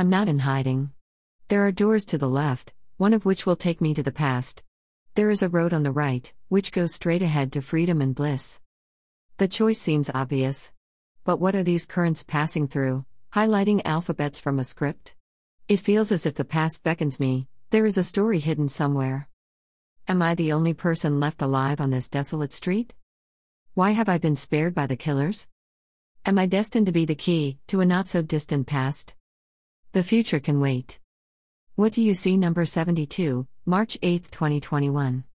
I'm not in hiding. There are doors to the left, one of which will take me to the past. There is a road on the right, which goes straight ahead to freedom and bliss. The choice seems obvious. But what are these currents passing through, highlighting alphabets from a script? It feels as if the past beckons me, there is a story hidden somewhere. Am I the only person left alive on this desolate street? Why have I been spared by the killers? Am I destined to be the key to a not so distant past? The future can wait. What do you see? Number 72, March 8, 2021.